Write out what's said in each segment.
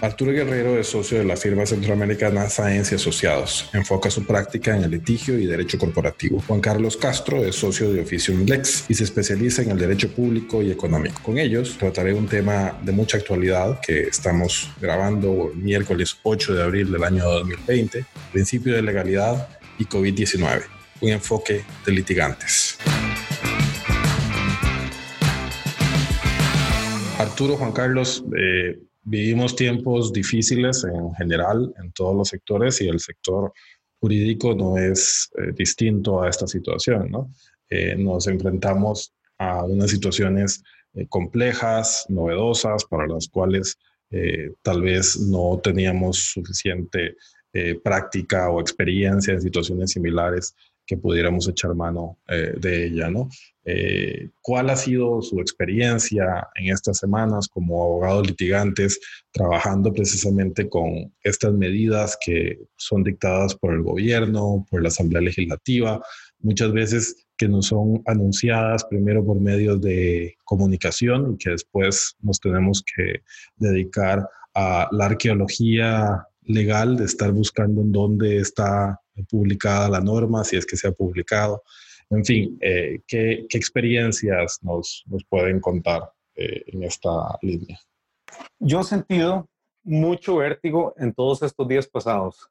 Arturo Guerrero es socio de la firma centroamericana Science Asociados. Enfoca su práctica en el litigio y derecho corporativo. Juan Carlos Castro es socio de Oficium Lex y se especializa en el derecho público y económico. Con ellos trataré un tema de mucha actualidad que estamos grabando miércoles 8 de abril del año 2020, principio de legalidad y COVID-19, un enfoque de litigantes. Arturo, Juan Carlos, eh, vivimos tiempos difíciles en general en todos los sectores y el sector jurídico no es eh, distinto a esta situación, ¿no? Eh, nos enfrentamos a unas situaciones eh, complejas, novedosas, para las cuales tal vez no teníamos suficiente práctica o experiencia en situaciones similares que pudiéramos echar mano de ella. Eh, ¿Cuál ha sido su experiencia en estas semanas como abogados litigantes trabajando precisamente con estas medidas que son dictadas por el gobierno, por la Asamblea Legislativa, muchas veces que nos son anunciadas primero por medios de comunicación y que después nos tenemos que dedicar a la arqueología legal de estar buscando en dónde está publicada la norma, si es que se ha publicado. En fin, eh, ¿qué, experiencias nos, pueden contar eh, en esta línea? Yo he sentido mucho vértigo en todos estos días pasados,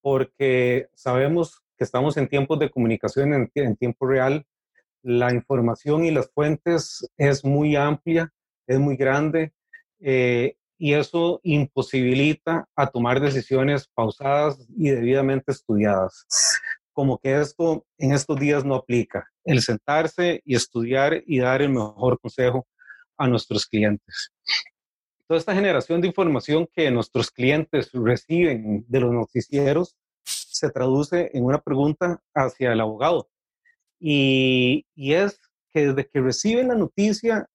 porque sabemos que estamos en tiempos de comunicación en, tiempo real, la información y las fuentes es muy amplia, es muy grande, eh, y eso imposibilita a tomar decisiones pausadas y debidamente estudiadas como que esto en estos días no aplica. El sentarse y estudiar y dar el mejor consejo a nuestros clientes. Toda esta generación de información que nuestros clientes reciben de los noticieros se traduce en una pregunta hacia el abogado. Y, es que desde que reciben la noticia,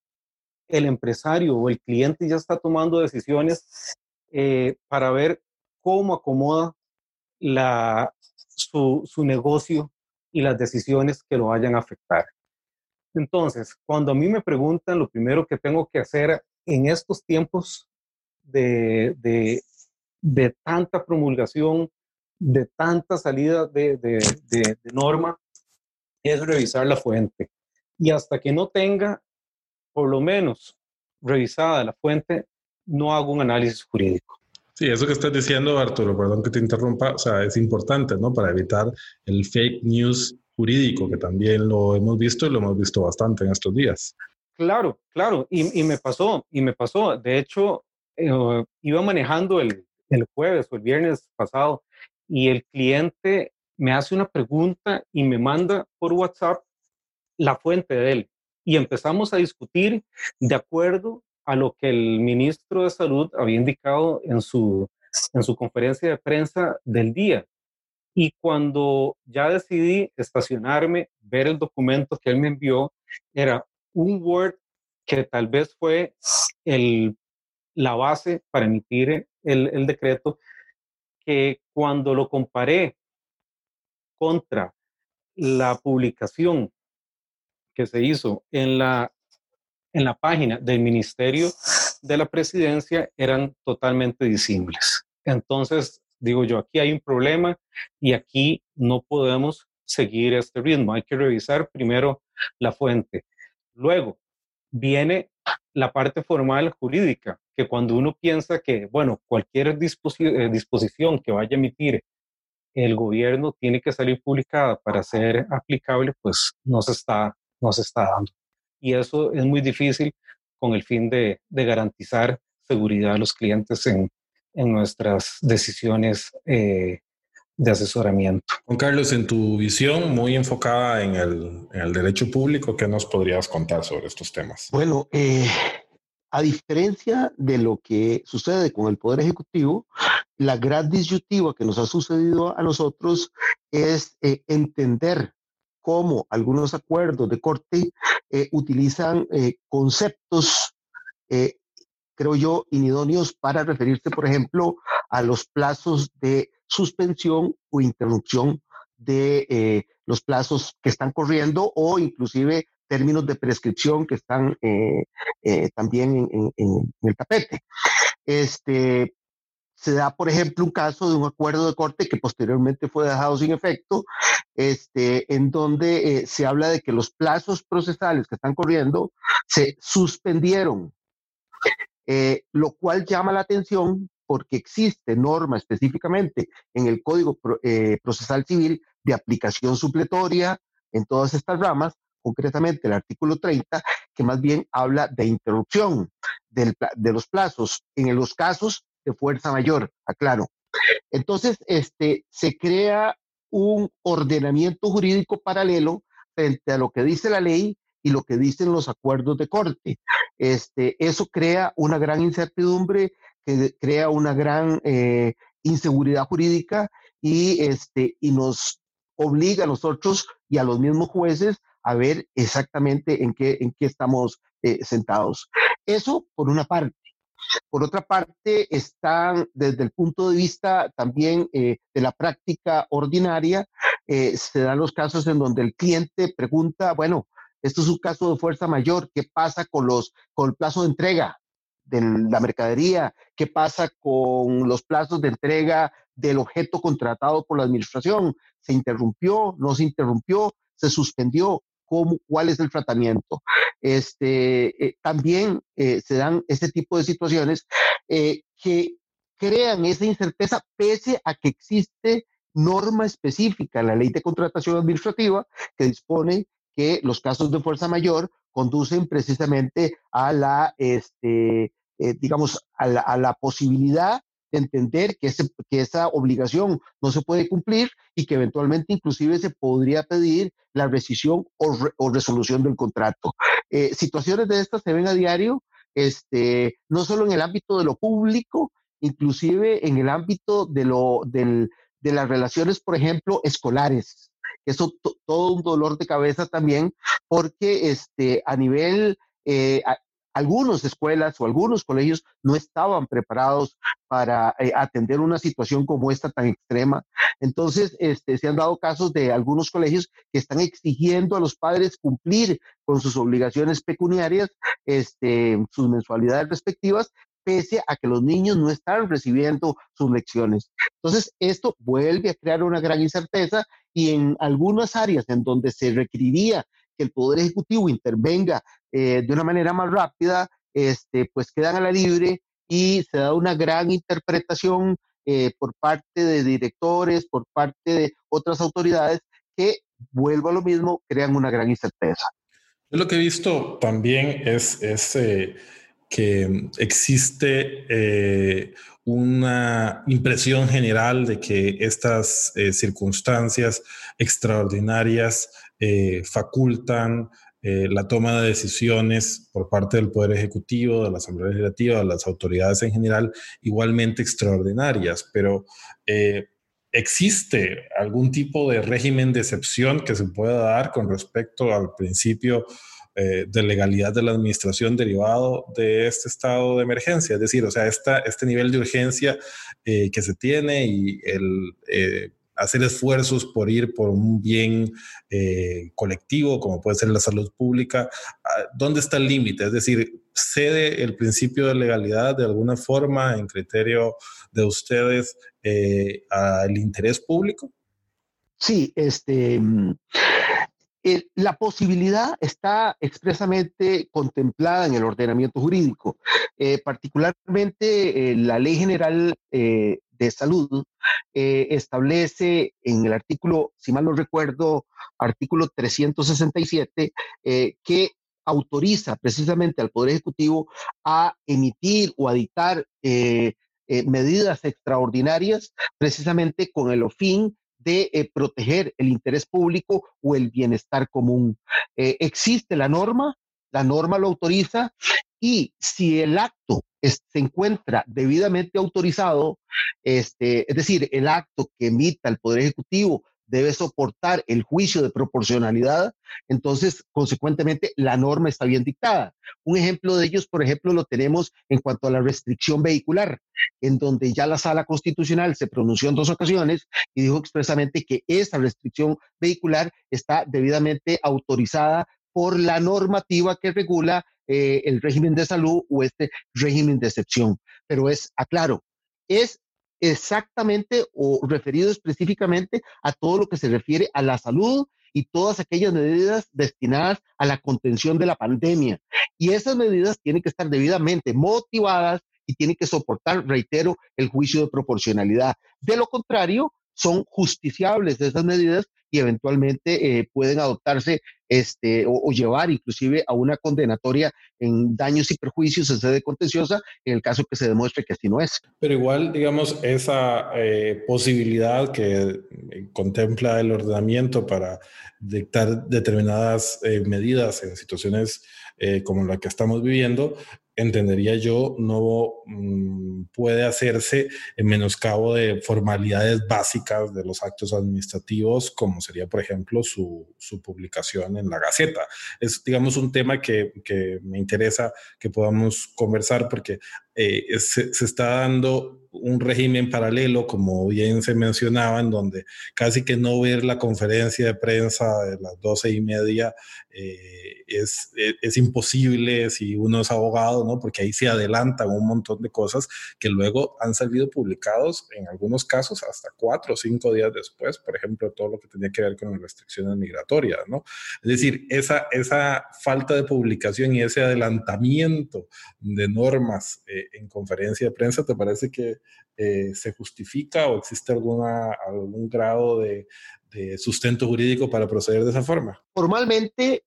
el empresario o el cliente ya está tomando decisiones eh, para ver cómo acomoda la, su, su negocio y las decisiones que lo vayan a afectar. Entonces, cuando a mí me preguntan, lo primero que tengo que hacer en estos tiempos de, de, de tanta promulgación, de tanta salida de, de, norma, es revisar la fuente. Y hasta que no tenga, por lo menos, revisada la fuente, no hago un análisis jurídico. Sí, eso que estás diciendo, Arturo, perdón que te interrumpa, o sea, es importante, ¿no? Para evitar el fake news jurídico, que también lo hemos visto y lo hemos visto bastante en estos días. Claro, claro, y, me pasó, y me pasó. De hecho, eh, iba manejando el, el jueves o el viernes pasado y el cliente me hace una pregunta y me manda por WhatsApp la fuente de él. Y empezamos a discutir de acuerdo a lo que el ministro de Salud había indicado en su, en su conferencia de prensa del día. Y cuando ya decidí estacionarme, ver el documento que él me envió, era un Word que tal vez fue el, la base para emitir el, el decreto, que cuando lo comparé contra la publicación que se hizo en la en la página del Ministerio de la Presidencia eran totalmente disímiles. Entonces, digo yo, aquí hay un problema y aquí no podemos seguir este ritmo. Hay que revisar primero la fuente. Luego viene la parte formal jurídica, que cuando uno piensa que, bueno, cualquier eh, disposición que vaya a emitir el gobierno tiene que salir publicada para ser aplicable, pues no se está, no se está dando y eso es muy difícil con el fin de, garantizar seguridad a los clientes en, nuestras decisiones eh, de asesoramiento. Juan Carlos, en tu visión muy enfocada en el, derecho público, ¿qué nos podrías contar sobre estos temas? Bueno, eh, a diferencia de lo que sucede con el Poder Ejecutivo, la gran disyuntiva que nos ha sucedido a nosotros es eh, entender cómo algunos acuerdos de corte eh, utilizan eh, conceptos, eh, creo yo, inidóneos para referirse, por ejemplo, a los plazos de suspensión o interrupción de los plazos que están corriendo o inclusive términos de prescripción que están también en, el tapete. Este, se da, por ejemplo, un caso de un acuerdo de corte que posteriormente fue dejado sin efecto, este, en donde eh, se habla de que los plazos procesales que están corriendo se suspendieron, eh, lo cual llama la atención porque existe norma específicamente en el Código eh, Procesal Civil de aplicación supletoria en todas estas ramas, concretamente el artículo 30, que más bien habla de interrupción de los plazos en los casos de fuerza mayor, aclaro. Entonces, este, se crea un ordenamiento jurídico paralelo frente a lo que dice la ley y lo que dicen los acuerdos de corte. Este, eso crea una gran incertidumbre, que crea una gran eh, inseguridad jurídica y, este, y nos obliga a nosotros y a los mismos jueces a ver exactamente en qué, en qué estamos eh, sentados. Eso por una parte. Por otra parte, están desde el punto de vista también eh, de la práctica ordinaria, eh, se dan los casos en donde el cliente pregunta, bueno, esto es un caso de fuerza mayor, ¿qué pasa con, los, con el plazo de entrega de la mercadería? ¿Qué pasa con los plazos de entrega del objeto contratado por la administración? ¿Se interrumpió? ¿No se interrumpió? ¿Se suspendió? cuál es el tratamiento. Este, eh, también eh, se dan este tipo de situaciones eh, que crean esa incerteza pese a que existe norma específica en la ley de contratación administrativa que dispone que los casos de fuerza mayor conducen precisamente a la, este, digamos, a la, posibilidad entender que, que esa obligación no se puede cumplir y que eventualmente inclusive se podría pedir la rescisión o, resolución del contrato. Eh, situaciones de estas se ven a diario, este, no solo en el ámbito de lo público, inclusive en el ámbito de, lo, de las relaciones, por ejemplo, escolares. Eso todo un dolor de cabeza también, porque este, a nivel eh, algunas escuelas o algunos colegios no estaban preparados para eh, atender una situación como esta tan extrema. Entonces, este, se han dado casos de algunos colegios que están exigiendo a los padres cumplir con sus obligaciones pecuniarias, este, sus mensualidades respectivas, pese a que los niños no están recibiendo sus lecciones. Entonces, esto vuelve a crear una gran incerteza y en algunas áreas en donde se requeriría que el Poder Ejecutivo intervenga eh, de una manera más rápida, este, pues quedan a la libre y se da una gran interpretación eh, por parte de directores, por parte de otras autoridades que, vuelvo a lo mismo, crean una gran incerteza. Yo lo que he visto también es, eh, que existe una impresión general de que estas circunstancias extraordinarias eh, facultan eh, la toma de decisiones por parte del Poder Ejecutivo, de la Asamblea Legislativa, de las autoridades en general, igualmente extraordinarias, pero eh, ¿existe algún tipo de régimen de excepción que se pueda dar con respecto al principio de legalidad de la administración derivado de este estado de emergencia? Es decir, o sea, esta, este nivel de urgencia que se tiene y el hacer esfuerzos por ir por un bien eh, colectivo, como puede ser la salud pública, ah, ¿dónde está el límite? Es decir, ¿cede el principio de legalidad de alguna forma en criterio de ustedes eh, al interés público? Sí, este, mm, eh, la posibilidad está expresamente contemplada en el ordenamiento jurídico, particularmente la Ley General de Salud eh, establece en el artículo, si mal no recuerdo, artículo 367, eh, que autoriza precisamente al Poder Ejecutivo a emitir o a dictar eh, medidas extraordinarias precisamente con el fin de proteger el interés público o el bienestar común. existe la norma, la norma lo autoriza y si el acto se encuentra debidamente autorizado, este, es decir, el acto que emita el Poder Ejecutivo debe soportar el juicio de proporcionalidad, entonces, consecuentemente, la norma está bien dictada. Un ejemplo de ellos, por ejemplo, lo tenemos en cuanto a la restricción vehicular, en donde ya la sala constitucional se pronunció en dos ocasiones y dijo expresamente que esa restricción vehicular está debidamente autorizada por la normativa que regula eh, el régimen de salud o este régimen de excepción. Pero es, aclaro, es exactamente o referido específicamente a todo lo que se refiere a la salud y todas aquellas medidas destinadas a la contención de la pandemia. Y esas medidas tienen que estar debidamente motivadas y tienen que soportar, reitero, el juicio de proporcionalidad. De lo contrario, son justiciables esas medidas y eventualmente eh, pueden adoptarse este, o, llevar inclusive a una condenatoria en daños y perjuicios en sede contenciosa en el caso que se demuestre que así no es. Pero igual, digamos, esa eh, posibilidad que eh, contempla el ordenamiento para dictar determinadas medidas en situaciones como la que estamos viviendo, entendería yo, no mm, puede hacerse en menoscabo de formalidades básicas de los actos administrativos, como sería, por ejemplo, su, publicación en la Gaceta. Es, digamos, un tema que, me interesa que podamos conversar porque eh, se, se está dando un régimen paralelo, como bien se mencionaba, en donde casi que no ver la conferencia de prensa de las doce y media eh, es, e, es, imposible si uno es abogado, ¿no? Porque ahí se adelantan un montón de cosas que luego han salido publicados en algunos casos hasta cuatro o cinco días después, por ejemplo, todo lo que tenía que ver con las restricciones migratorias, ¿no? Es decir, esa, esa falta de publicación y ese adelantamiento de normas eh, en conferencia de prensa, ¿te parece que eh, se justifica o existe alguna, algún grado de, sustento jurídico para proceder de esa forma? Formalmente,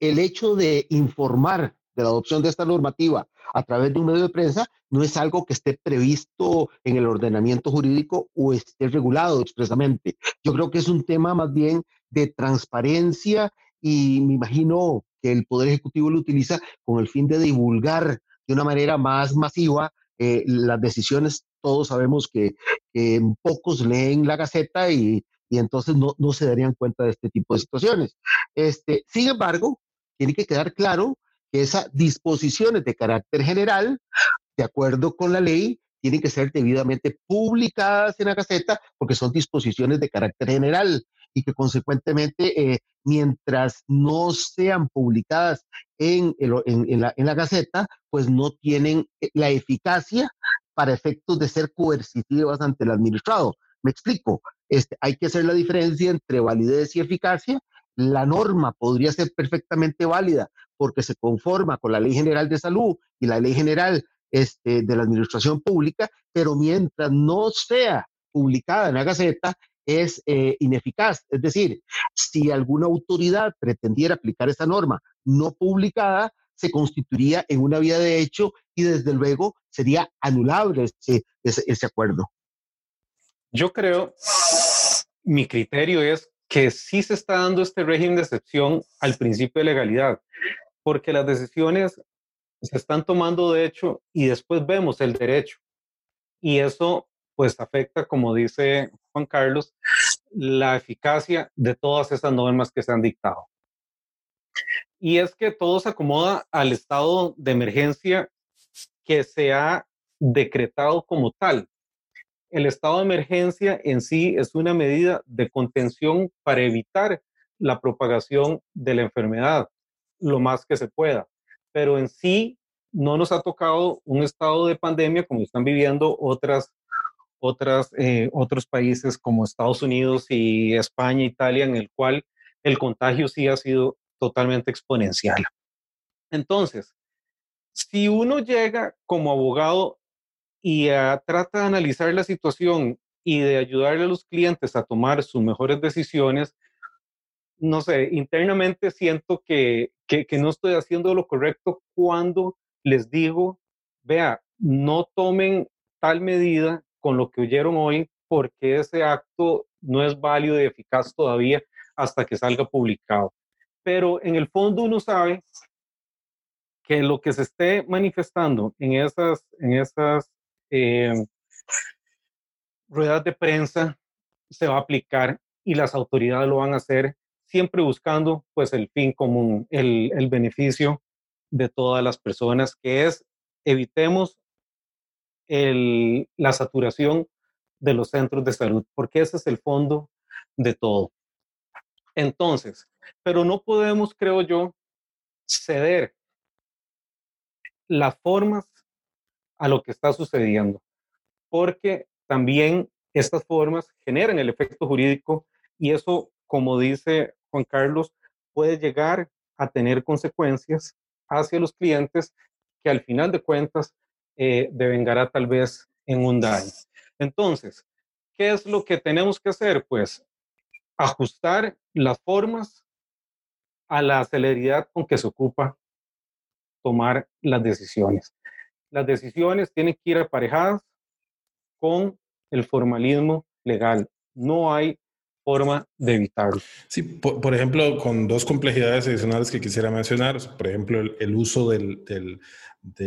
el hecho de informar de la adopción de esta normativa a través de un medio de prensa no es algo que esté previsto en el ordenamiento jurídico o esté regulado expresamente. Yo creo que es un tema más bien de transparencia y me imagino que el Poder Ejecutivo lo utiliza con el fin de divulgar de una manera más masiva eh, las decisiones, todos sabemos que, pocos leen la Gaceta y, entonces no, se darían cuenta de este tipo de situaciones. Este, sin embargo, tiene que quedar claro que esas disposiciones de carácter general, de acuerdo con la ley, tienen que ser debidamente publicadas en la Gaceta porque son disposiciones de carácter general y que consecuentemente, eh, mientras no sean publicadas en, la, en, la, Gaceta, pues no tienen eh, la eficacia para efectos de ser coercitivas ante el administrado. Me explico, este, hay que hacer la diferencia entre validez y eficacia. La norma podría ser perfectamente válida porque se conforma con la Ley General de Salud y la Ley General este, de la Administración Pública, pero mientras no sea publicada en la Gaceta, es eh, ineficaz. Es decir, si alguna autoridad pretendiera aplicar esa norma no publicada, se constituiría en una vía de hecho y desde luego sería anulable ese, acuerdo. Yo creo, mi criterio es que sí se está dando este régimen de excepción al principio de legalidad, porque las decisiones se están tomando de hecho y después vemos el derecho. Y eso pues afecta, como dice Juan Carlos, la eficacia de todas esas normas que se han dictado. Y es que todo se acomoda al estado de emergencia que se ha decretado como tal. El estado de emergencia en sí es una medida de contención para evitar la propagación de la enfermedad lo más que se pueda. Pero en sí no nos ha tocado un estado de pandemia como están viviendo otras otras, eh, otros países como Estados Unidos y España, Italia, en el cual el contagio sí ha sido totalmente exponencial. Entonces, si uno llega como abogado y ah, trata de analizar la situación y de ayudarle a los clientes a tomar sus mejores decisiones, no sé, internamente siento que, que, que no estoy haciendo lo correcto cuando les digo, vea, no tomen tal medida con lo que oyeron hoy, porque ese acto no es válido y eficaz todavía hasta que salga publicado. Pero en el fondo uno sabe que lo que se esté manifestando en esas, en esas eh, ruedas de prensa se va a aplicar y las autoridades lo van a hacer siempre buscando pues el fin común, el, el beneficio de todas las personas, que es evitemos la saturación de los centros de salud, porque ese es el fondo de todo. Entonces, pero no podemos, creo yo, ceder las formas a lo que está sucediendo, porque también estas formas generan el efecto jurídico y eso, como dice Juan Carlos, puede llegar a tener consecuencias hacia los clientes que al final de cuentas eh, devengará tal vez en un daño. Entonces, ¿qué es lo que tenemos que hacer? Pues ajustar las formas a la celeridad con que se ocupa tomar las decisiones. Las decisiones tienen que ir aparejadas con el formalismo legal. No hay forma de evitarlo. Sí, por, ejemplo, con dos complejidades adicionales que quisiera mencionar, por ejemplo, el, uso de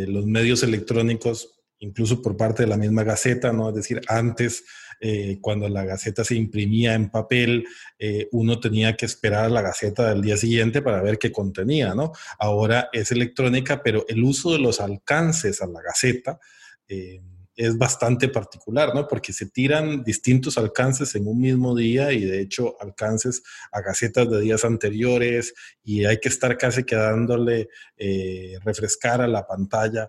los medios electrónicos, incluso por parte de la misma Gaceta, ¿no? Es decir, antes, eh, cuando la Gaceta se imprimía en papel, eh, uno tenía que esperar a la Gaceta del día siguiente para ver qué contenía, ¿no? Ahora es electrónica, pero el uso de los alcances a la Gaceta, eh, es bastante particular, ¿no? Porque se tiran distintos alcances en un mismo día y de hecho alcances a gacetas de días anteriores y hay que estar casi quedándole eh, refrescar a la pantalla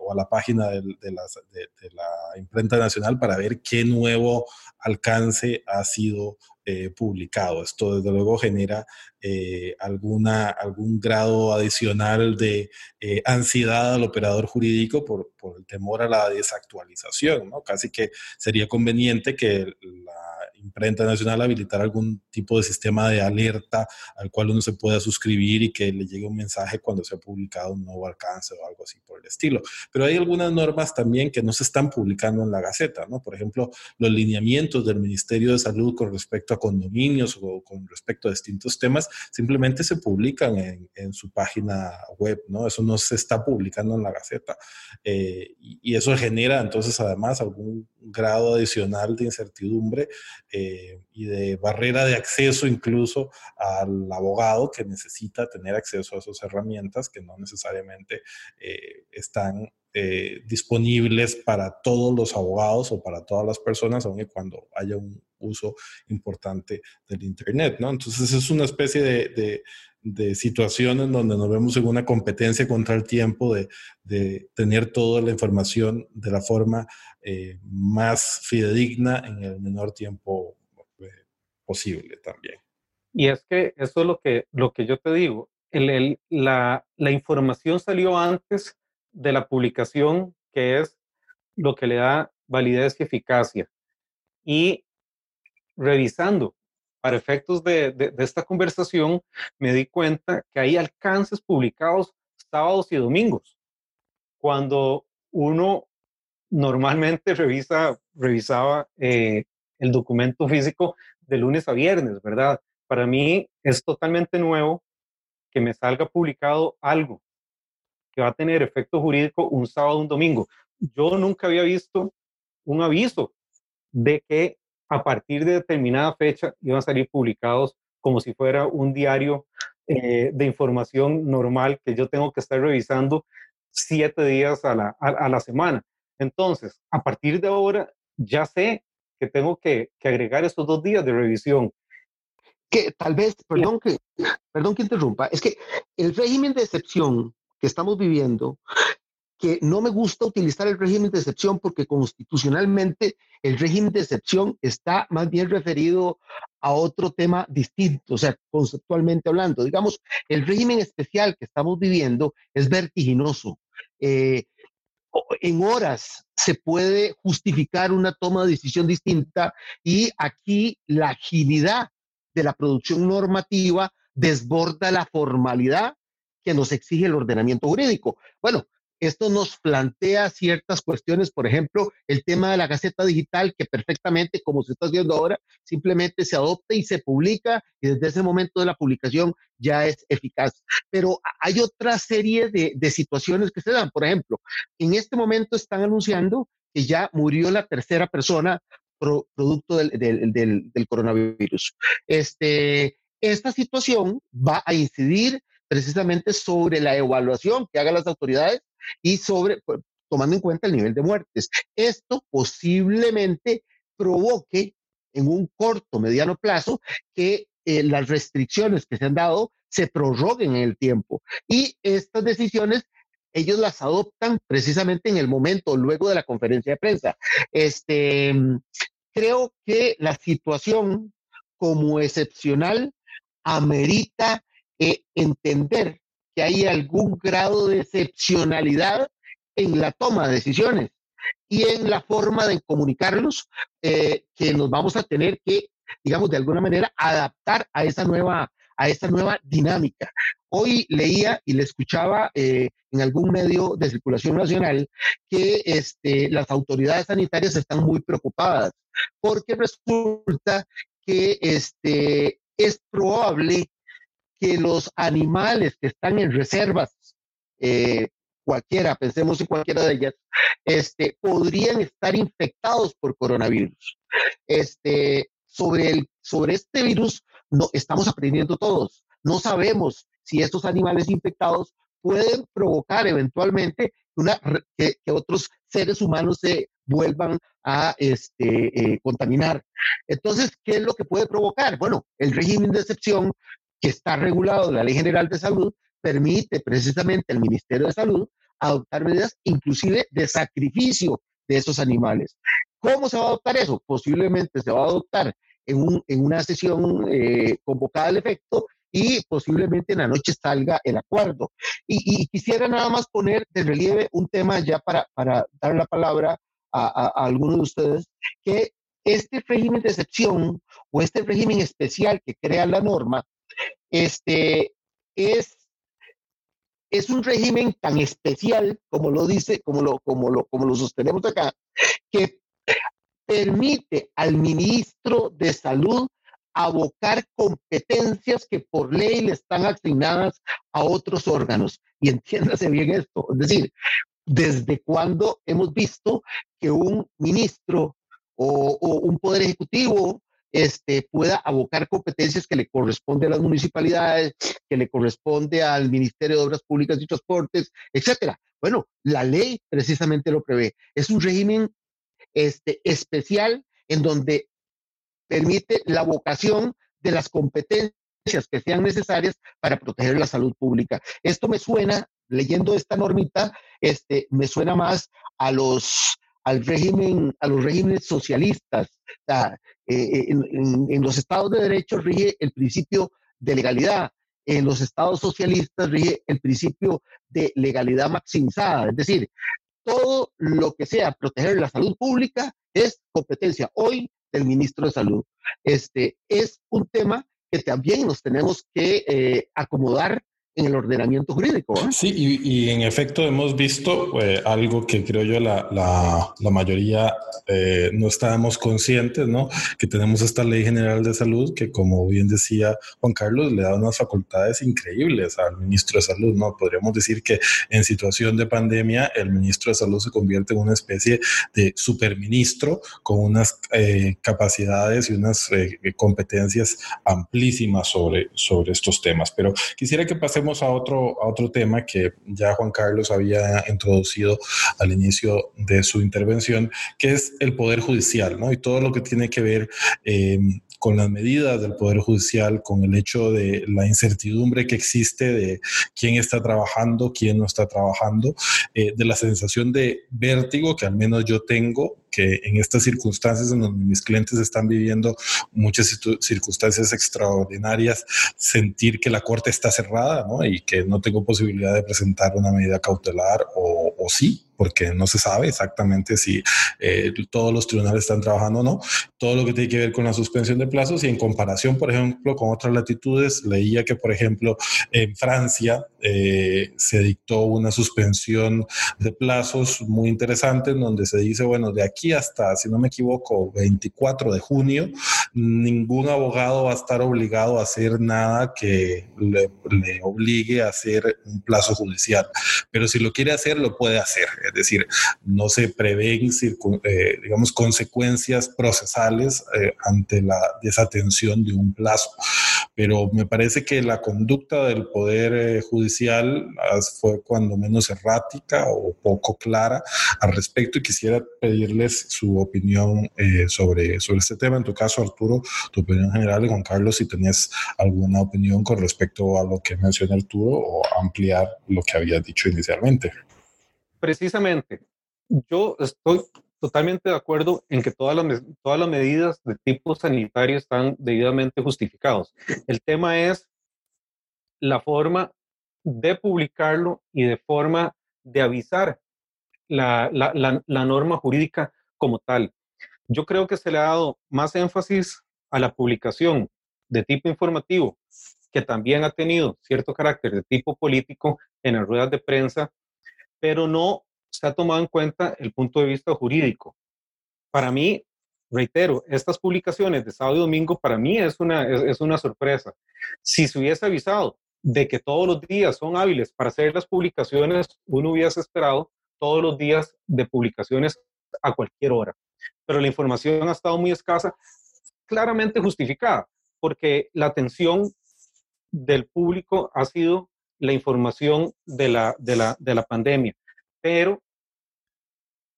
o a la página de, la imprenta nacional para ver qué nuevo alcance ha sido eh, publicado. Esto desde luego genera eh, alguna, algún grado adicional de eh, ansiedad al operador jurídico por, por, el temor a la desactualización. ¿no? Casi que sería conveniente que la imprenta nacional habilitar algún tipo de sistema de alerta al cual uno se pueda suscribir y que le llegue un mensaje cuando se ha publicado un nuevo alcance o algo así por el estilo. Pero hay algunas normas también que no se están publicando en la Gaceta, ¿no? Por ejemplo, los lineamientos del Ministerio de Salud con respecto a condominios o con respecto a distintos temas simplemente se publican en, su página web, ¿no? Eso no se está publicando en la Gaceta. Eh, y, y eso genera entonces además algún grado adicional de incertidumbre eh, y de barrera de acceso incluso al abogado que necesita tener acceso a esas herramientas que no necesariamente eh, están disponibles para todos los abogados o para todas las personas, aunque cuando haya un uso importante del Internet, ¿no? Entonces es una especie de, de, situación en donde nos vemos en una competencia contra el tiempo de, de tener toda la información de la forma eh, más fidedigna en el menor tiempo eh, posible también. Y es que eso es lo que, lo que yo te digo. El, la, la información salió antes de la publicación, que es lo que le da validez y eficacia. Y revisando para efectos de, esta conversación, me di cuenta que hay alcances publicados sábados y domingos, cuando uno normalmente revisa, revisaba eh, el documento físico de lunes a viernes, ¿verdad? Para mí es totalmente nuevo que me salga publicado algo que va a tener efecto jurídico un sábado o un domingo. Yo nunca había visto un aviso de que a partir de determinada fecha iban a salir publicados como si fuera un diario eh, de información normal que yo tengo que estar revisando siete días a la, a, la semana. Entonces, a partir de ahora, ya sé que tengo que, que agregar estos dos días de revisión. Que tal vez, perdón que, perdón que interrumpa, es que el régimen de excepción que estamos viviendo que no me gusta utilizar el régimen de excepción porque constitucionalmente el régimen de excepción está más bien referido a otro tema distinto, o sea, conceptualmente hablando. Digamos, el régimen especial que estamos viviendo es vertiginoso. Eh, en horas se puede justificar una toma de decisión distinta y aquí la agilidad de la producción normativa desborda la formalidad que nos exige el ordenamiento jurídico. Bueno, esto nos plantea ciertas cuestiones, por ejemplo, el tema de la Gaceta Digital, que perfectamente, como se está haciendo ahora, simplemente se adopta y se publica y desde ese momento de la publicación ya es eficaz. Pero hay otra serie de, situaciones que se dan. Por ejemplo, en este momento están anunciando que ya murió la tercera persona producto del, del, coronavirus. Este, esta situación va a incidir precisamente sobre la evaluación que hagan las autoridades y sobre, pues, tomando en cuenta el nivel de muertes. Esto posiblemente provoque en un corto, mediano plazo que eh, las restricciones que se han dado se prorroguen en el tiempo y estas decisiones ellos las adoptan precisamente en el momento, luego de la conferencia de prensa. Este, creo que la situación como excepcional amerita eh, entender que hay algún grado de excepcionalidad en la toma de decisiones y en la forma de comunicarlos eh, que nos vamos a tener que, digamos, de alguna manera adaptar a esa nueva, a esa nueva dinámica. Hoy leía y le escuchaba eh, en algún medio de circulación nacional que este, las autoridades sanitarias están muy preocupadas porque resulta que este, es probable que los animales que están en reservas, eh, cualquiera, pensemos en cualquiera de ellas, este, podrían estar infectados por coronavirus. Este, sobre, el, sobre este virus no, estamos aprendiendo todos. No sabemos si estos animales infectados pueden provocar eventualmente una, que, otros seres humanos se vuelvan a este, eh, contaminar. Entonces, ¿qué es lo que puede provocar? Bueno, el régimen de excepción que está regulado en la Ley General de Salud permite precisamente al Ministerio de Salud adoptar medidas inclusive de sacrificio de esos animales. ¿Cómo se va a adoptar eso? Posiblemente se va a adoptar en, un, en una sesión eh, convocada al efecto y posiblemente en la noche salga el acuerdo. Y, quisiera nada más poner de relieve un tema ya para, para dar la palabra a, a, a algunos de ustedes, que este régimen de excepción o este régimen especial que crea la norma este, es, es un régimen tan especial, como lo dice, como lo, como lo, como lo sostenemos acá, que permite al ministro de Salud abocar competencias que por ley le están asignadas a otros órganos. Y entiéndase bien esto, es decir, desde cuándo hemos visto que un ministro o, o, un poder ejecutivo este, pueda abocar competencias que le corresponde a las municipalidades, que le corresponde al Ministerio de Obras Públicas y Transportes, etcétera. Bueno, la ley precisamente lo prevé. Es un régimen este, especial en donde permite la vocación de las competencias que sean necesarias para proteger la salud pública. Esto me suena, leyendo esta normita, este, me suena más a los al régimen, a los regímenes socialistas. Eh, en, los estados de derecho rige el principio de legalidad, en los estados socialistas rige el principio de legalidad maximizada, es decir, todo lo que sea proteger la salud pública es competencia hoy del ministro de Salud. Este es un tema que también nos tenemos que eh, acomodar en el ordenamiento jurídico. ¿eh? Sí, y, en efecto hemos visto eh, algo que creo yo la, la, mayoría eh, no estábamos conscientes, ¿no? Que tenemos esta ley general de salud que, como bien decía Juan Carlos, le da unas facultades increíbles al ministro de salud, ¿no? Podríamos decir que en situación de pandemia el ministro de salud se convierte en una especie de superministro con unas capacidades y unas competencias amplísimas sobre, sobre estos temas. Pero quisiera que pasemos a otro, a otro tema que ya Juan Carlos había introducido al inicio de su intervención, que es el Poder Judicial, ¿no? Y todo lo que tiene que ver eh, con las medidas del Poder Judicial, con el hecho de la incertidumbre que existe de quién está trabajando, quién no está trabajando, eh, de la sensación de vértigo que al menos yo tengo que en estas circunstancias en donde mis clientes están viviendo muchas circunstancias extraordinarias, sentir que la corte está cerrada ¿no? y que no tengo posibilidad de presentar una medida cautelar o, sí, porque no se sabe exactamente si eh, todos los tribunales están trabajando o no. Todo lo que tiene que ver con la suspensión de plazos y en comparación, por ejemplo, con otras latitudes, leía que, por ejemplo, en Francia eh, se dictó una suspensión de plazos muy interesante en donde se dice, bueno, de aquí hasta, si no me equivoco, 24 de junio, ningún abogado va a estar obligado a hacer nada que le, obligue a hacer un plazo judicial. Pero si lo quiere hacer, lo puede hacer es decir, no se prevén, eh, digamos, consecuencias procesales eh, ante la desatención de un plazo. pero me parece que la conducta del Poder eh, Judicial fue cuando menos errática o poco clara al respecto y quisiera pedirles su opinión eh, sobre, sobre este tema. En tu caso, Arturo, tu opinión general y Juan Carlos, si tenías alguna opinión con respecto a lo que menciona Arturo o ampliar lo que había dicho inicialmente. Precisamente, yo estoy totalmente de acuerdo en que todas las, todas las medidas de tipo sanitario están debidamente justificados. El tema es la forma de publicarlo y de forma de avisar la, la, la, norma jurídica como tal. Yo creo que se le ha dado más énfasis a la publicación de tipo informativo, que también ha tenido cierto carácter de tipo político en las ruedas de prensa, pero no se ha tomado en cuenta el punto de vista jurídico. Para mí, reitero, estas publicaciones de sábado y domingo para mí es una, es, una sorpresa. Si se hubiese avisado de que todos los días son hábiles para hacer las publicaciones, uno hubiese esperado todos los días de publicaciones a cualquier hora. Pero la información ha estado muy escasa, claramente justificada, porque la atención del público ha sido la información de la, de la, de la pandemia pero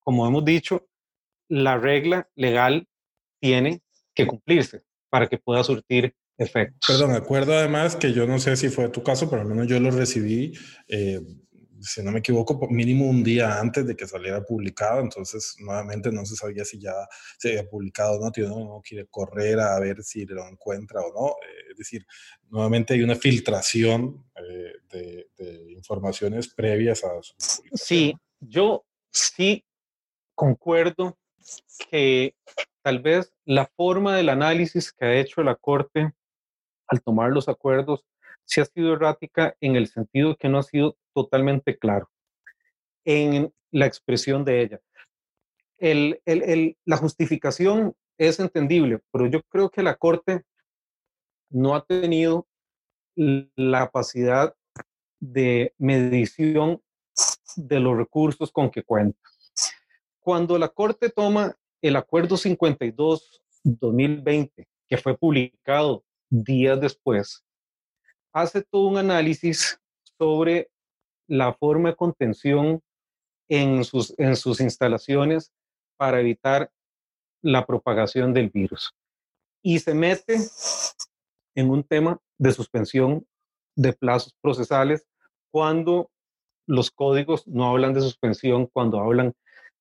como hemos dicho, la regla legal tiene que cumplirse para que pueda surtir efecto. Perdón, acuerdo además que yo no sé si fue tu caso, pero al menos yo lo recibí, eh, si no me equivoco, mínimo un día antes de que saliera publicado, entonces nuevamente no se sabía si ya se había publicado o no, tío, no, quiere correr a ver si lo encuentra o no. Eh, es decir, nuevamente hay una filtración eh, de, informaciones previas a su publicación. Sí, yo sí concuerdo que tal vez la forma del análisis que ha hecho la Corte al tomar los acuerdos sí ha sido errática en el sentido que no ha sido totalmente claro en la expresión de ella. El, el, la justificación es entendible, pero yo creo que la Corte no ha tenido la capacidad de medición de los recursos con que cuenta. Cuando la Corte toma el Acuerdo 52-2020, que fue publicado días después, hace todo un análisis sobre la forma de contención en sus, en sus instalaciones para evitar la propagación del virus. Y se mete en un tema de suspensión de plazos procesales cuando los códigos no hablan de suspensión, cuando hablan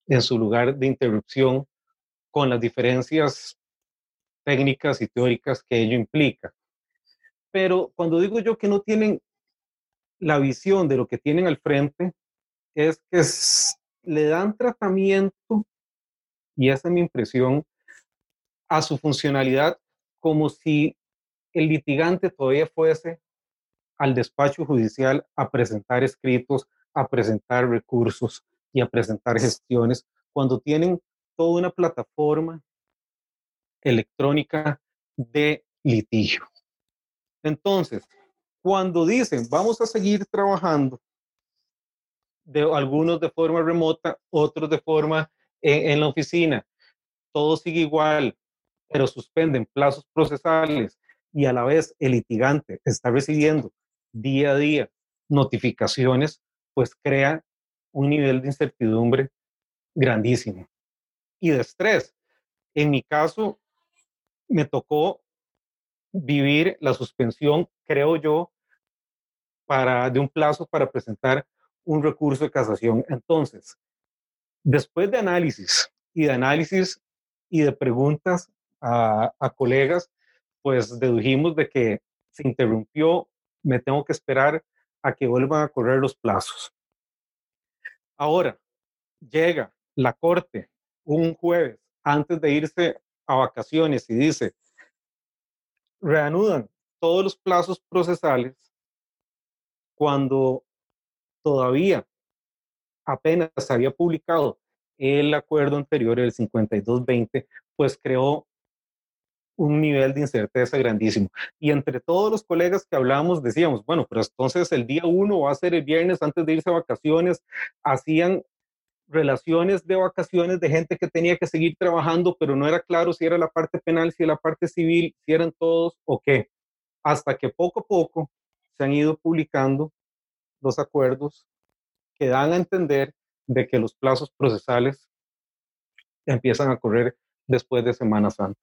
en su lugar de interrupción con las diferencias técnicas y teóricas que ello implica. Pero cuando digo yo que no tienen la visión de lo que tienen al frente, es que le dan tratamiento, y esa es mi impresión, a su funcionalidad como si el litigante todavía fuese al despacho judicial a presentar escritos, a presentar recursos, y a presentar gestiones cuando tienen toda una plataforma electrónica de litigio. Entonces, cuando dicen vamos a seguir trabajando, de algunos de forma remota, otros de forma en, en la oficina, todo sigue igual, pero suspenden plazos procesales y a la vez el litigante está recibiendo día a día notificaciones, pues crea un nivel de incertidumbre grandísimo y de estrés. En mi caso, me tocó vivir la suspensión, creo yo, para, de un plazo para presentar un recurso de casación. Entonces, después de análisis y de análisis y de preguntas a, a colegas, pues dedujimos de que se interrumpió, me tengo que esperar a que vuelvan a correr los plazos. Ahora, llega la corte un jueves antes de irse a vacaciones y dice, reanudan todos los plazos procesales cuando todavía apenas había publicado el acuerdo anterior, el 5220, pues creó un nivel de incerteza grandísimo. Y entre todos los colegas que hablamos decíamos, bueno, pero entonces el día uno va a ser el viernes antes de irse a vacaciones, hacían relaciones de vacaciones de gente que tenía que seguir trabajando, pero no era claro si era la parte penal, si era la parte civil, si eran todos o qué. Hasta que poco a poco se han ido publicando los acuerdos que dan a entender de que los plazos procesales empiezan a correr después de Semana Santa.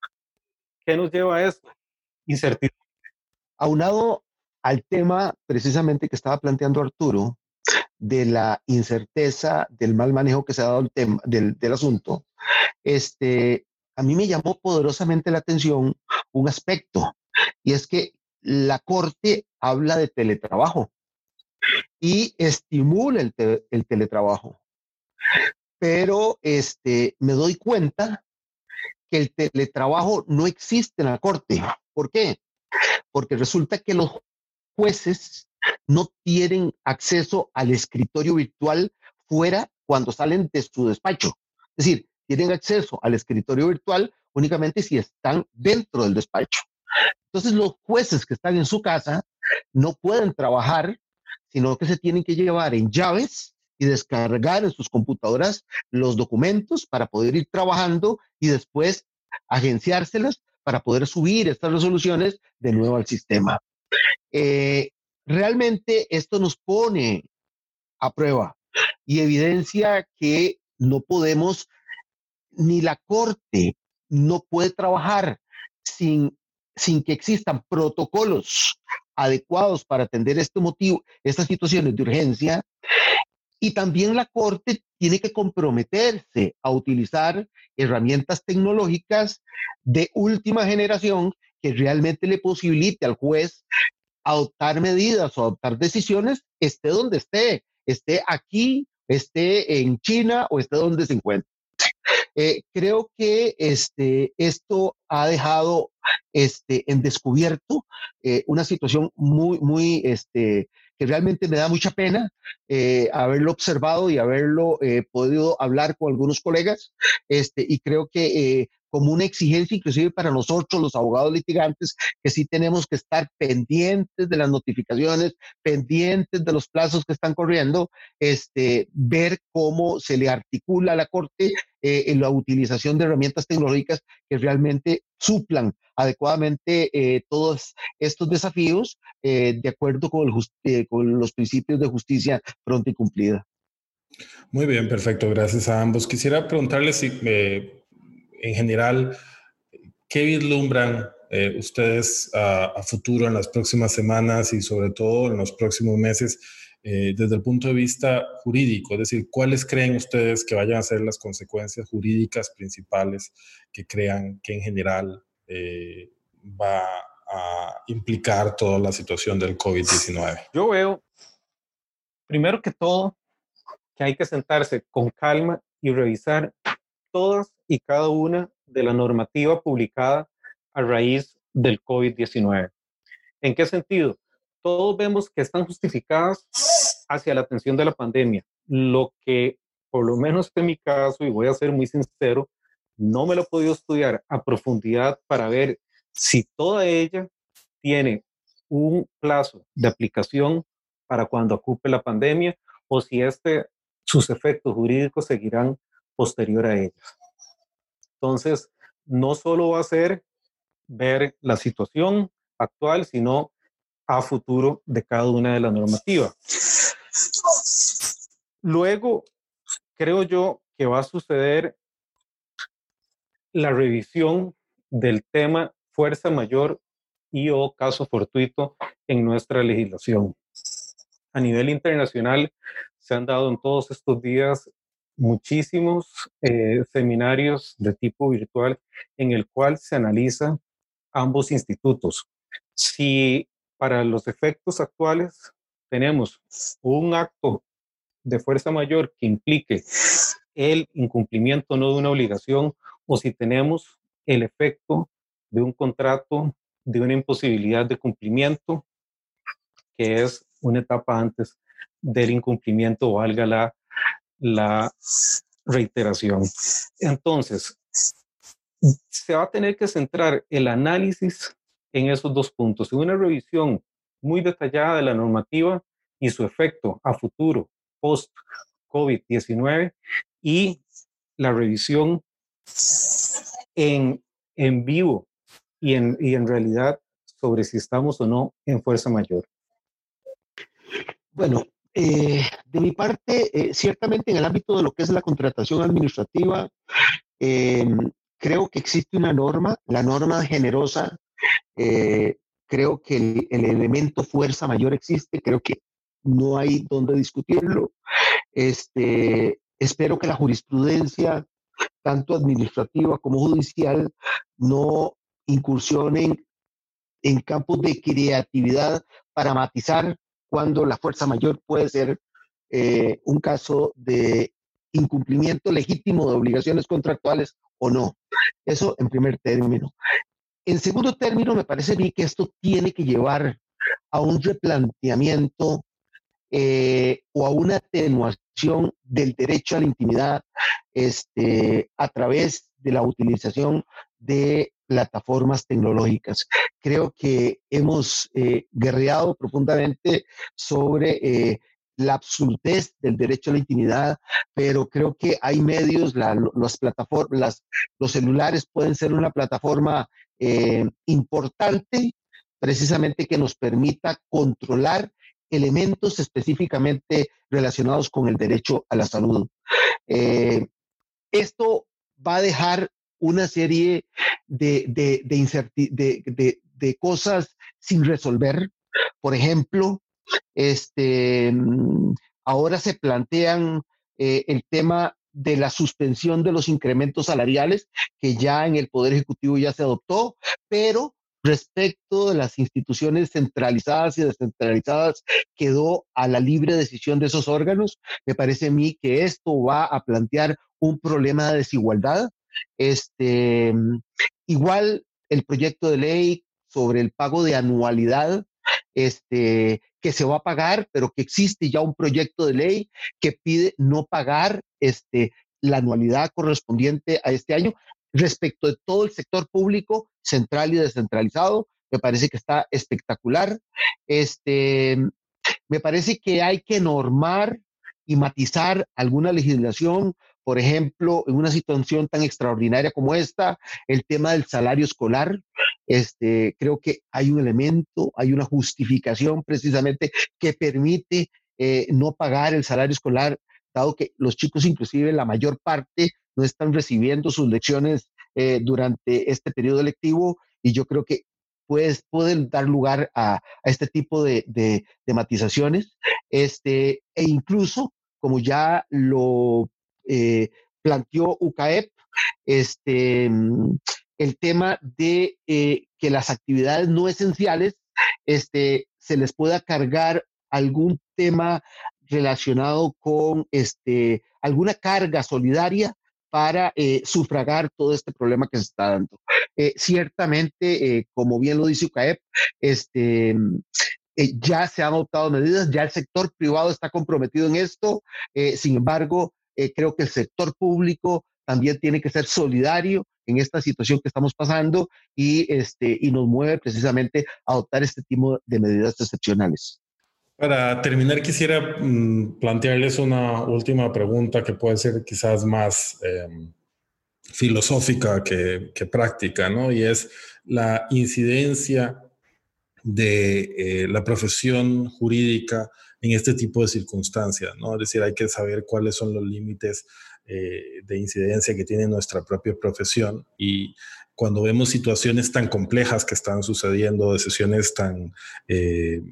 ¿Qué nos lleva a esto? Incertidumbre. Aunado al tema precisamente que estaba planteando Arturo, de la incerteza, del mal manejo que se ha dado el tema, del, del asunto, este, a mí me llamó poderosamente la atención un aspecto, y es que la Corte habla de teletrabajo y estimula el, el teletrabajo. Pero este, me doy cuenta que el teletrabajo no existe en la Corte. ¿Por qué? Porque resulta que los jueces no tienen acceso al escritorio virtual fuera cuando salen de su despacho. Es decir, tienen acceso al escritorio virtual únicamente si están dentro del despacho. Entonces los jueces que están en su casa no pueden trabajar, sino que se tienen que llevar en llaves y descargar en sus computadoras los documentos para poder ir trabajando y después agenciárselas para poder subir estas resoluciones de nuevo al sistema. Eh, realmente esto nos pone a prueba y evidencia que no podemos, ni la Corte no puede trabajar sin, sin que existan protocolos adecuados para atender este motivo, estas situaciones de urgencia. Y también la Corte tiene que comprometerse a utilizar herramientas tecnológicas de última generación que realmente le posibilite al juez adoptar medidas o adoptar decisiones, esté donde esté, esté aquí, esté en China o esté donde se encuentre. Eh, creo que este, esto ha dejado este, en descubierto eh, una situación muy, muy, este, que realmente me da mucha pena eh, haberlo observado y haberlo podido hablar con algunos colegas. Este, y creo que como una exigencia inclusive para nosotros, los abogados litigantes, que sí tenemos que estar pendientes de las notificaciones, pendientes de los plazos que están corriendo, este, ver cómo se le articula a la Corte eh, en la utilización de herramientas tecnológicas que realmente suplan adecuadamente eh, todos estos desafíos eh, de acuerdo con, el con los principios de justicia pronta y cumplida. Muy bien, perfecto. Gracias a ambos. Quisiera preguntarles si en general, ¿qué vislumbran eh, ustedes a, futuro en las próximas semanas y sobre todo en los próximos meses eh, desde el punto de vista jurídico? Es decir, ¿cuáles creen ustedes que vayan a ser las consecuencias jurídicas principales que crean que en general eh, va a implicar toda la situación del COVID-19? Yo veo, primero que todo, que hay que sentarse con calma y revisar todas y cada una de la normativa publicada a raíz del COVID-19. ¿En qué sentido? Todos vemos que están justificadas hacia la atención de la pandemia. Lo que, por lo menos en mi caso, y voy a ser muy sincero, no me lo he podido estudiar a profundidad para ver si toda ella tiene un plazo de aplicación para cuando ocupe la pandemia o si este, sus efectos jurídicos seguirán posterior a ellas. Entonces, no solo va a ser ver la situación actual, sino a futuro de cada una de las normativas. Luego, creo yo que va a suceder la revisión del tema fuerza mayor y o caso fortuito en nuestra legislación. A nivel internacional se han dado en todos estos días muchísimos eh, seminarios de tipo virtual en el cual se analiza ambos institutos. Si para los efectos actuales tenemos un acto de fuerza mayor que implique el incumplimiento no de una obligación o si tenemos el efecto de un contrato de una imposibilidad de cumplimiento, que es una etapa antes del incumplimiento, valga la la reiteración. Entonces, se va a tener que centrar el análisis en esos dos puntos, en una revisión muy detallada de la normativa y su efecto a futuro post-COVID-19 y la revisión en, en vivo y en, y en realidad sobre si estamos o no en fuerza mayor? Bueno, eh, de mi parte, eh, ciertamente en el ámbito de lo que es la contratación administrativa, em, creo que existe una norma, la norma generosa. Eh, creo que el, el, elemento fuerza mayor existe, creo que no hay donde discutirlo. Este, espero que la jurisprudencia, tanto administrativa como judicial, no incursionen en campos de creatividad para matizar cuando la fuerza mayor puede ser eh, un caso de incumplimiento legítimo de obligaciones contractuales o no. Eso en primer término. En segundo término, me parece a mí que esto tiene que llevar a un replanteamiento eh, o a una atenuación del derecho a la intimidad este, a través de la utilización de plataformas tecnológicas. Creo que hemos eh, guerreado profundamente sobre eh, la absurdez del derecho a la intimidad, pero creo que hay medios, las plataformas, los celulares pueden ser una plataforma eh, importante precisamente que nos permita controlar elementos específicamente relacionados con el derecho a la salud. esto va a dejar una serie de, de, de, cosas sin resolver. Por ejemplo, este, mm, ahora se plantean eh, el tema de la suspensión de los incrementos salariales, que ya en el Poder Ejecutivo ya se adoptó, pero respecto de las instituciones centralizadas y descentralizadas quedó a la libre decisión de esos órganos. Me parece a mí que esto va a plantear un problema de desigualdad este, igual el proyecto de ley sobre el pago de anualidad, este, que se va a pagar, pero que existe ya un proyecto de ley que pide no pagar este, la anualidad correspondiente a este año respecto de todo el sector público central y descentralizado. Me parece que está espectacular. Este, me parece que hay que normar y matizar alguna legislación por ejemplo, en una situación tan extraordinaria como esta, el tema del salario escolar, este, creo que hay un elemento, hay una justificación precisamente que permite eh, no pagar el salario escolar, dado que los chicos inclusive la mayor parte no están recibiendo sus lecciones eh, durante este periodo lectivo y yo creo que pues, pueden dar lugar a, este tipo de, de, matizaciones este, e incluso como ya lo eh, planteó UCAEP, este, mm, el tema de eh, que las actividades no esenciales este, se les pueda cargar algún tema relacionado con este, alguna carga solidaria para eh, sufragar todo este problema que se está dando. ciertamente, como bien lo dice UCAEP, este, mm, ya se han adoptado medidas, ya el sector privado está comprometido en esto, sin embargo, eh, creo que el sector público también tiene que ser solidario en esta situación que estamos pasando y, este, y nos mueve precisamente a adoptar este tipo de medidas excepcionales. Para terminar, quisiera mm, plantearles una última pregunta que puede ser quizás más em, filosófica que, práctica, ¿no? Y es la incidencia de eh, la profesión jurídica en este tipo de circunstancias, ¿no? Es decir, hay que saber cuáles son los límites eh, de incidencia que tiene nuestra propia profesión y cuando vemos situaciones tan complejas que están sucediendo, decisiones tan eh,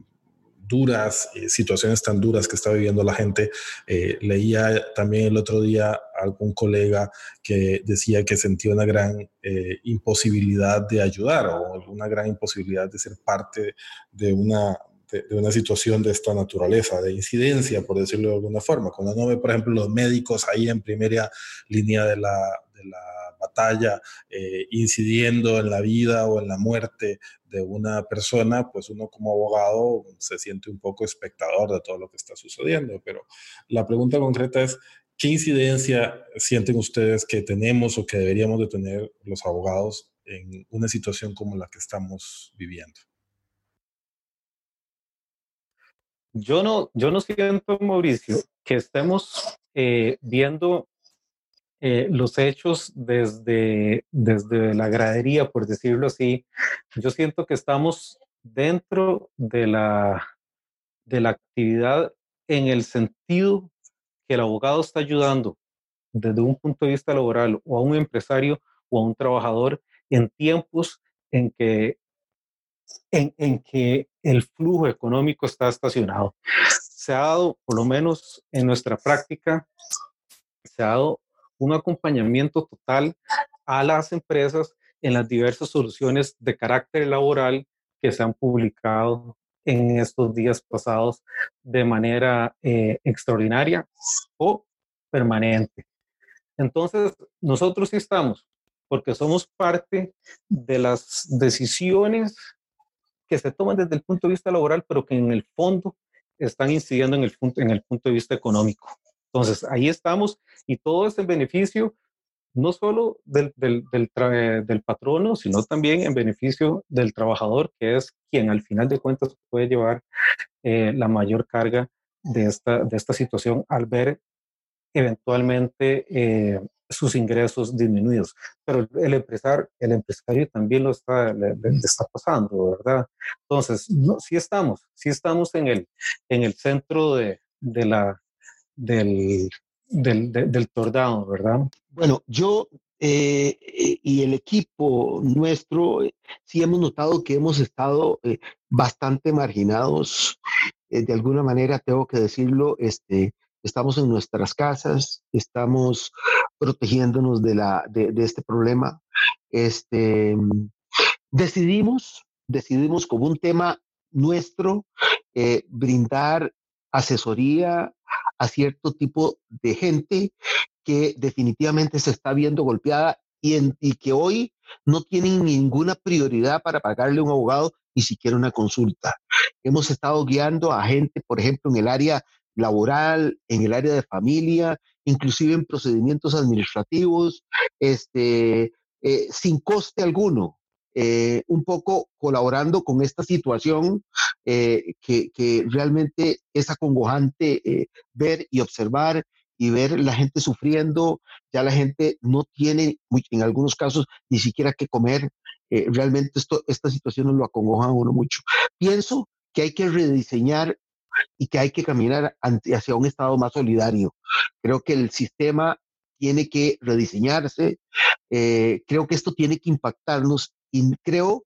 duras, eh, situaciones tan duras que está viviendo la gente. Eh, leía también el otro día algún colega que decía que sentía una gran eh, imposibilidad de ayudar o una gran imposibilidad de ser parte de una, de, una situación de esta naturaleza, de incidencia, por decirlo de alguna forma. Cuando no ve, por ejemplo, los médicos ahí en primera línea de la, de la batalla, eh, incidiendo en la vida o en la muerte de una persona, pues uno como abogado se siente un poco espectador de todo lo que está sucediendo. Pero la pregunta concreta es, ¿qué incidencia sienten ustedes que tenemos o que deberíamos de tener los abogados en una situación como la que estamos viviendo? Yo no, yo no siento, Mauricio, que estemos eh, viendo eh, los hechos desde, desde la gradería, por decirlo así. Yo siento que estamos dentro de la, de la actividad en el sentido que el abogado está ayudando desde un punto de vista laboral o a un empresario o a un trabajador en tiempos en que, en, en que el flujo económico está estacionado. Se ha dado, por lo menos en nuestra práctica, se ha dado un acompañamiento total a las empresas en las diversas soluciones de carácter laboral que se han publicado en estos días pasados de manera eh, extraordinaria o permanente. Entonces, nosotros sí estamos, porque somos parte de las decisiones que se toman desde el punto de vista laboral, pero que en el fondo están incidiendo en el punto, en el punto de vista económico. Entonces, ahí estamos y todo es en beneficio no solo del, del, del, patrono, sino también en beneficio del trabajador, que es quien al final de cuentas puede llevar eh, la mayor carga de esta, de esta situación al ver eventualmente eh, sus ingresos disminuidos. Pero el empresario, el empresario también lo está, le, está pasando, ¿verdad? Entonces, sí estamos, sí estamos en el, en el centro de, de la, del, del, del ¿verdad? Bueno, yo eh, eh, y el equipo nuestro eh, sí hemos notado que hemos estado bastante marginados. de alguna manera, tengo que decirlo, este, estamos en nuestras casas, estamos protegiéndonos de, la, de, este problema. Este, decidimos, decidimos como un tema nuestro brindar asesoría a cierto tipo de gente que definitivamente se está viendo golpeada y, y que hoy no tienen ninguna prioridad para pagarle a un abogado ni siquiera una consulta. Hemos estado guiando a gente, por ejemplo, en el área laboral, en el área de familia, inclusive en procedimientos administrativos, este, eh, sin coste alguno. Eh, un poco colaborando con esta situación eh, que, que, realmente es acongojante eh, ver y observar y ver la gente sufriendo, ya la gente no tiene, en algunos casos, ni siquiera que comer. realmente esto, esta situación nos lo acongoja a uno mucho. Pienso que hay que rediseñar y que hay que caminar hacia un estado más solidario. Creo que el sistema tiene que rediseñarse. creo que esto tiene que impactarnos y creo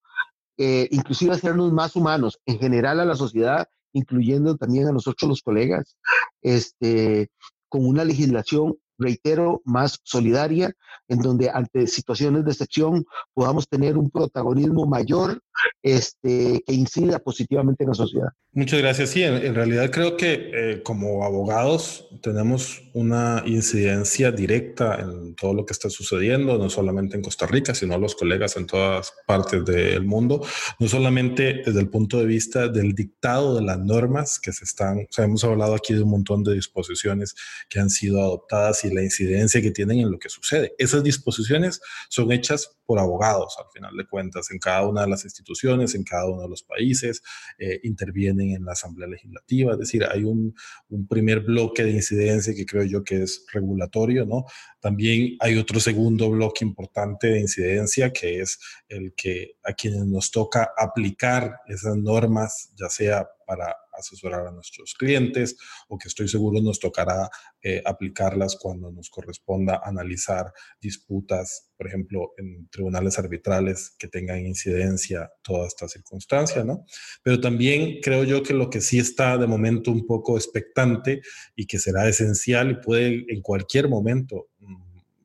eh, inclusive hacernos más humanos en general a la sociedad, incluyendo también a nosotros los colegas, este, con una legislación reitero, más solidaria, en donde ante situaciones de excepción podamos tener un protagonismo mayor este, que incida positivamente en la sociedad. Muchas gracias. Sí, en, realidad creo que eh, como abogados tenemos una incidencia directa en todo lo que está sucediendo, no solamente en Costa Rica, sino los colegas en todas partes del mundo, no solamente desde el punto de vista del dictado de las normas que se están, o sea, hemos hablado aquí de un montón de disposiciones que han sido adoptadas y la incidencia que tienen en lo que sucede. Esas disposiciones son hechas por abogados, al final de cuentas, en cada una de las instituciones, en cada uno de los países, eh, intervienen en la Asamblea Legislativa, es decir, hay un, un, primer bloque de incidencia que creo yo que es regulatorio, ¿no? También hay otro segundo bloque importante de incidencia que es el que a quienes nos toca aplicar esas normas, ya sea para asesorar a nuestros clientes o que estoy seguro nos tocará eh, aplicarlas cuando nos corresponda analizar disputas, por ejemplo, en tribunales arbitrales que tengan incidencia toda esta circunstancia, ¿no? Pero también creo yo que lo que sí está de momento un poco expectante y que será esencial y puede en cualquier momento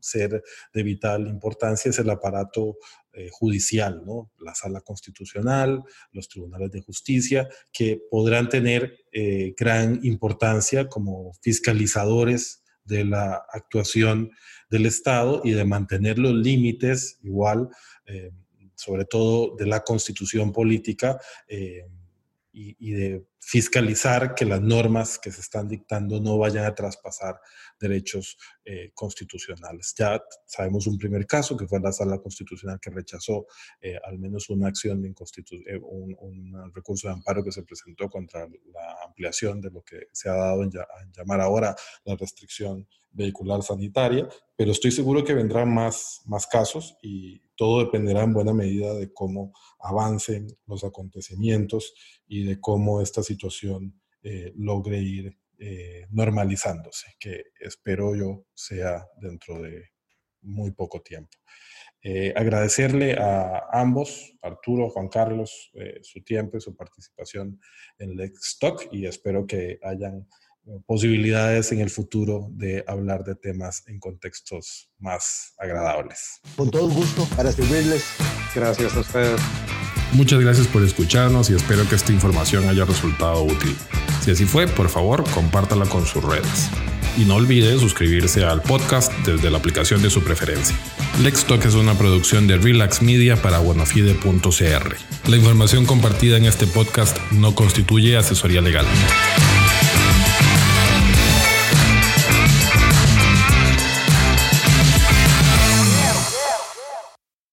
ser de vital importancia es el aparato eh, judicial, ¿no? La sala constitucional, los tribunales de justicia, que podrán tener eh, gran importancia como fiscalizadores de la actuación del Estado y de mantener los límites igual, eh, sobre todo de la constitución política y, de fiscalizar que las normas que se están dictando no vayan a traspasar derechos eh, constitucionales. Ya sabemos un primer caso que fue la Sala Constitucional que rechazó eh, al menos una acción de eh, un, un, recurso de amparo que se presentó contra la ampliación de lo que se ha dado en, en llamar ahora la restricción vehicular sanitaria, pero estoy seguro que vendrán más, más casos y todo dependerá en buena medida de cómo avancen los acontecimientos y de cómo esta situación eh, logre ir eh, normalizándose, que espero yo sea dentro de muy poco tiempo. Eh, agradecerle a ambos, Arturo, Juan Carlos, su tiempo y su participación en Lex Talk y espero que hayan posibilidades en el futuro de hablar de temas en contextos más agradables. Con todo gusto para servirles. Gracias a ustedes. Muchas gracias por escucharnos y espero que esta información haya resultado útil. Si así fue, por favor, compártala con sus redes. Y no olvide suscribirse al podcast desde la aplicación de su preferencia. Talk es una producción de Relax Media para buenofide.cr. La información compartida en este podcast no constituye asesoría legal.